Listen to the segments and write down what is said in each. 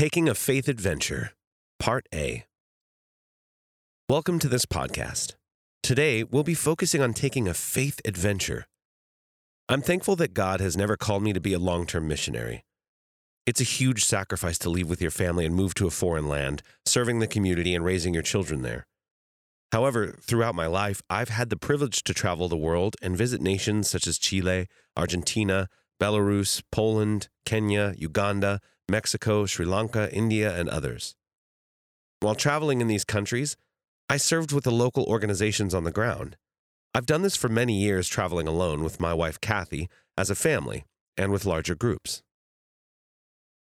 Taking a Faith Adventure, Part A. Welcome to this podcast. Today, we'll be focusing on taking a faith adventure. I'm thankful that God has never called me to be a long term missionary. It's a huge sacrifice to leave with your family and move to a foreign land, serving the community and raising your children there. However, throughout my life, I've had the privilege to travel the world and visit nations such as Chile, Argentina, Belarus, Poland, Kenya, Uganda, Mexico, Sri Lanka, India, and others. While traveling in these countries, I served with the local organizations on the ground. I've done this for many years traveling alone with my wife Kathy as a family and with larger groups.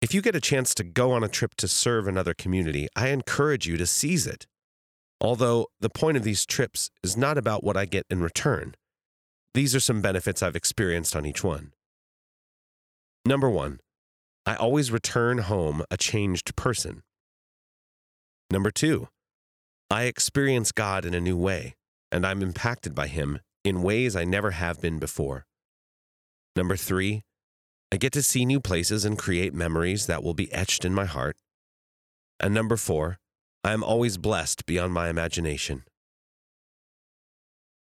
If you get a chance to go on a trip to serve another community, I encourage you to seize it. Although the point of these trips is not about what I get in return. These are some benefits I've experienced on each one. Number one, I always return home a changed person. Number two, I experience God in a new way, and I'm impacted by Him in ways I never have been before. Number three, I get to see new places and create memories that will be etched in my heart. And number four, I am always blessed beyond my imagination.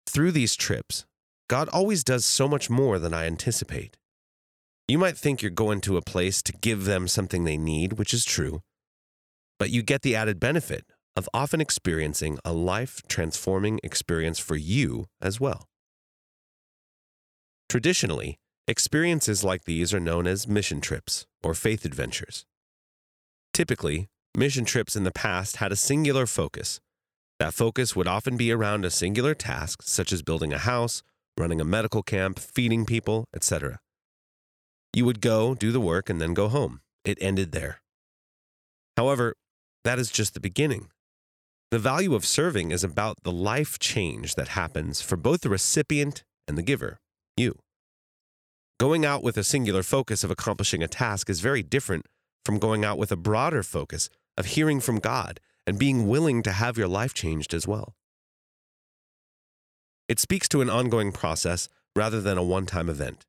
Through these trips, God always does so much more than I anticipate. You might think you're going to a place to give them something they need, which is true, but you get the added benefit of often experiencing a life transforming experience for you as well. Traditionally, experiences like these are known as mission trips or faith adventures. Typically, mission trips in the past had a singular focus. That focus would often be around a singular task, such as building a house, running a medical camp, feeding people, etc. You would go, do the work, and then go home. It ended there. However, that is just the beginning. The value of serving is about the life change that happens for both the recipient and the giver, you. Going out with a singular focus of accomplishing a task is very different from going out with a broader focus of hearing from God and being willing to have your life changed as well. It speaks to an ongoing process rather than a one time event.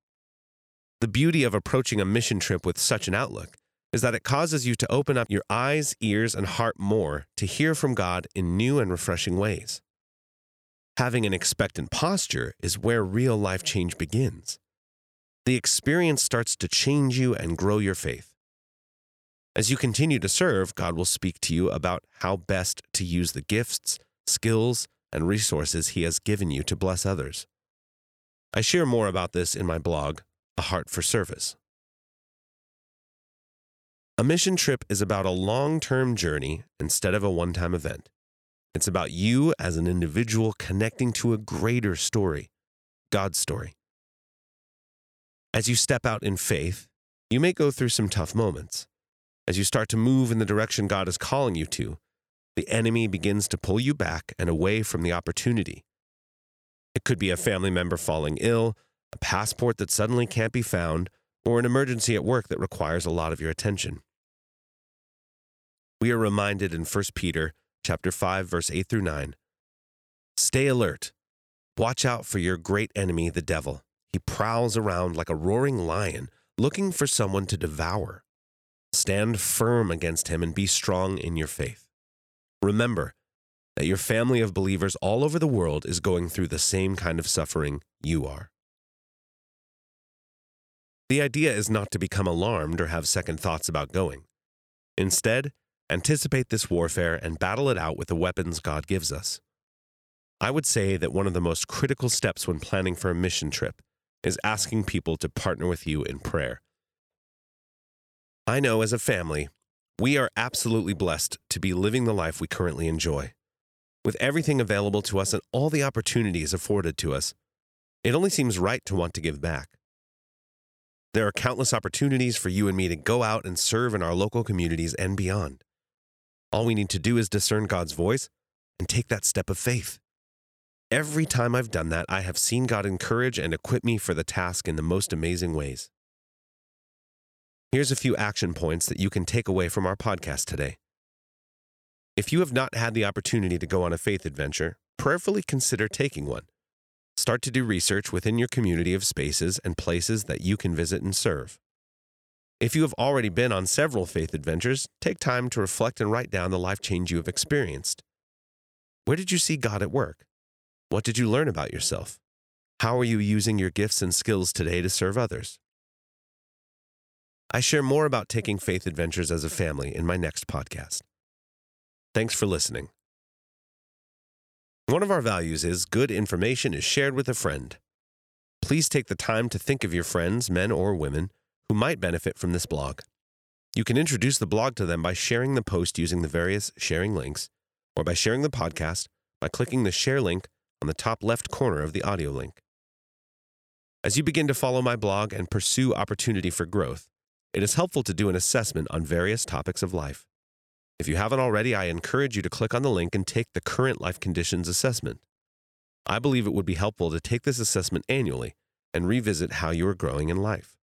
The beauty of approaching a mission trip with such an outlook is that it causes you to open up your eyes, ears, and heart more to hear from God in new and refreshing ways. Having an expectant posture is where real life change begins. The experience starts to change you and grow your faith. As you continue to serve, God will speak to you about how best to use the gifts, skills, and resources He has given you to bless others. I share more about this in my blog, a heart for service. A mission trip is about a long term journey instead of a one time event. It's about you as an individual connecting to a greater story, God's story. As you step out in faith, you may go through some tough moments. As you start to move in the direction God is calling you to, the enemy begins to pull you back and away from the opportunity. It could be a family member falling ill, a passport that suddenly can't be found, or an emergency at work that requires a lot of your attention. We are reminded in 1 Peter chapter 5 verse 8 through 9. Stay alert. Watch out for your great enemy the devil. He prowls around like a roaring lion, looking for someone to devour. Stand firm against him and be strong in your faith. Remember that your family of believers all over the world is going through the same kind of suffering you are. The idea is not to become alarmed or have second thoughts about going. Instead, anticipate this warfare and battle it out with the weapons God gives us. I would say that one of the most critical steps when planning for a mission trip is asking people to partner with you in prayer. I know as a family, we are absolutely blessed to be living the life we currently enjoy. With everything available to us and all the opportunities afforded to us, it only seems right to want to give back. There are countless opportunities for you and me to go out and serve in our local communities and beyond. All we need to do is discern God's voice and take that step of faith. Every time I've done that, I have seen God encourage and equip me for the task in the most amazing ways. Here's a few action points that you can take away from our podcast today. If you have not had the opportunity to go on a faith adventure, prayerfully consider taking one. Start to do research within your community of spaces and places that you can visit and serve. If you have already been on several faith adventures, take time to reflect and write down the life change you have experienced. Where did you see God at work? What did you learn about yourself? How are you using your gifts and skills today to serve others? I share more about taking faith adventures as a family in my next podcast. Thanks for listening. One of our values is good information is shared with a friend. Please take the time to think of your friends, men or women, who might benefit from this blog. You can introduce the blog to them by sharing the post using the various sharing links, or by sharing the podcast by clicking the share link on the top left corner of the audio link. As you begin to follow my blog and pursue opportunity for growth, it is helpful to do an assessment on various topics of life. If you haven't already, I encourage you to click on the link and take the current life conditions assessment. I believe it would be helpful to take this assessment annually and revisit how you are growing in life.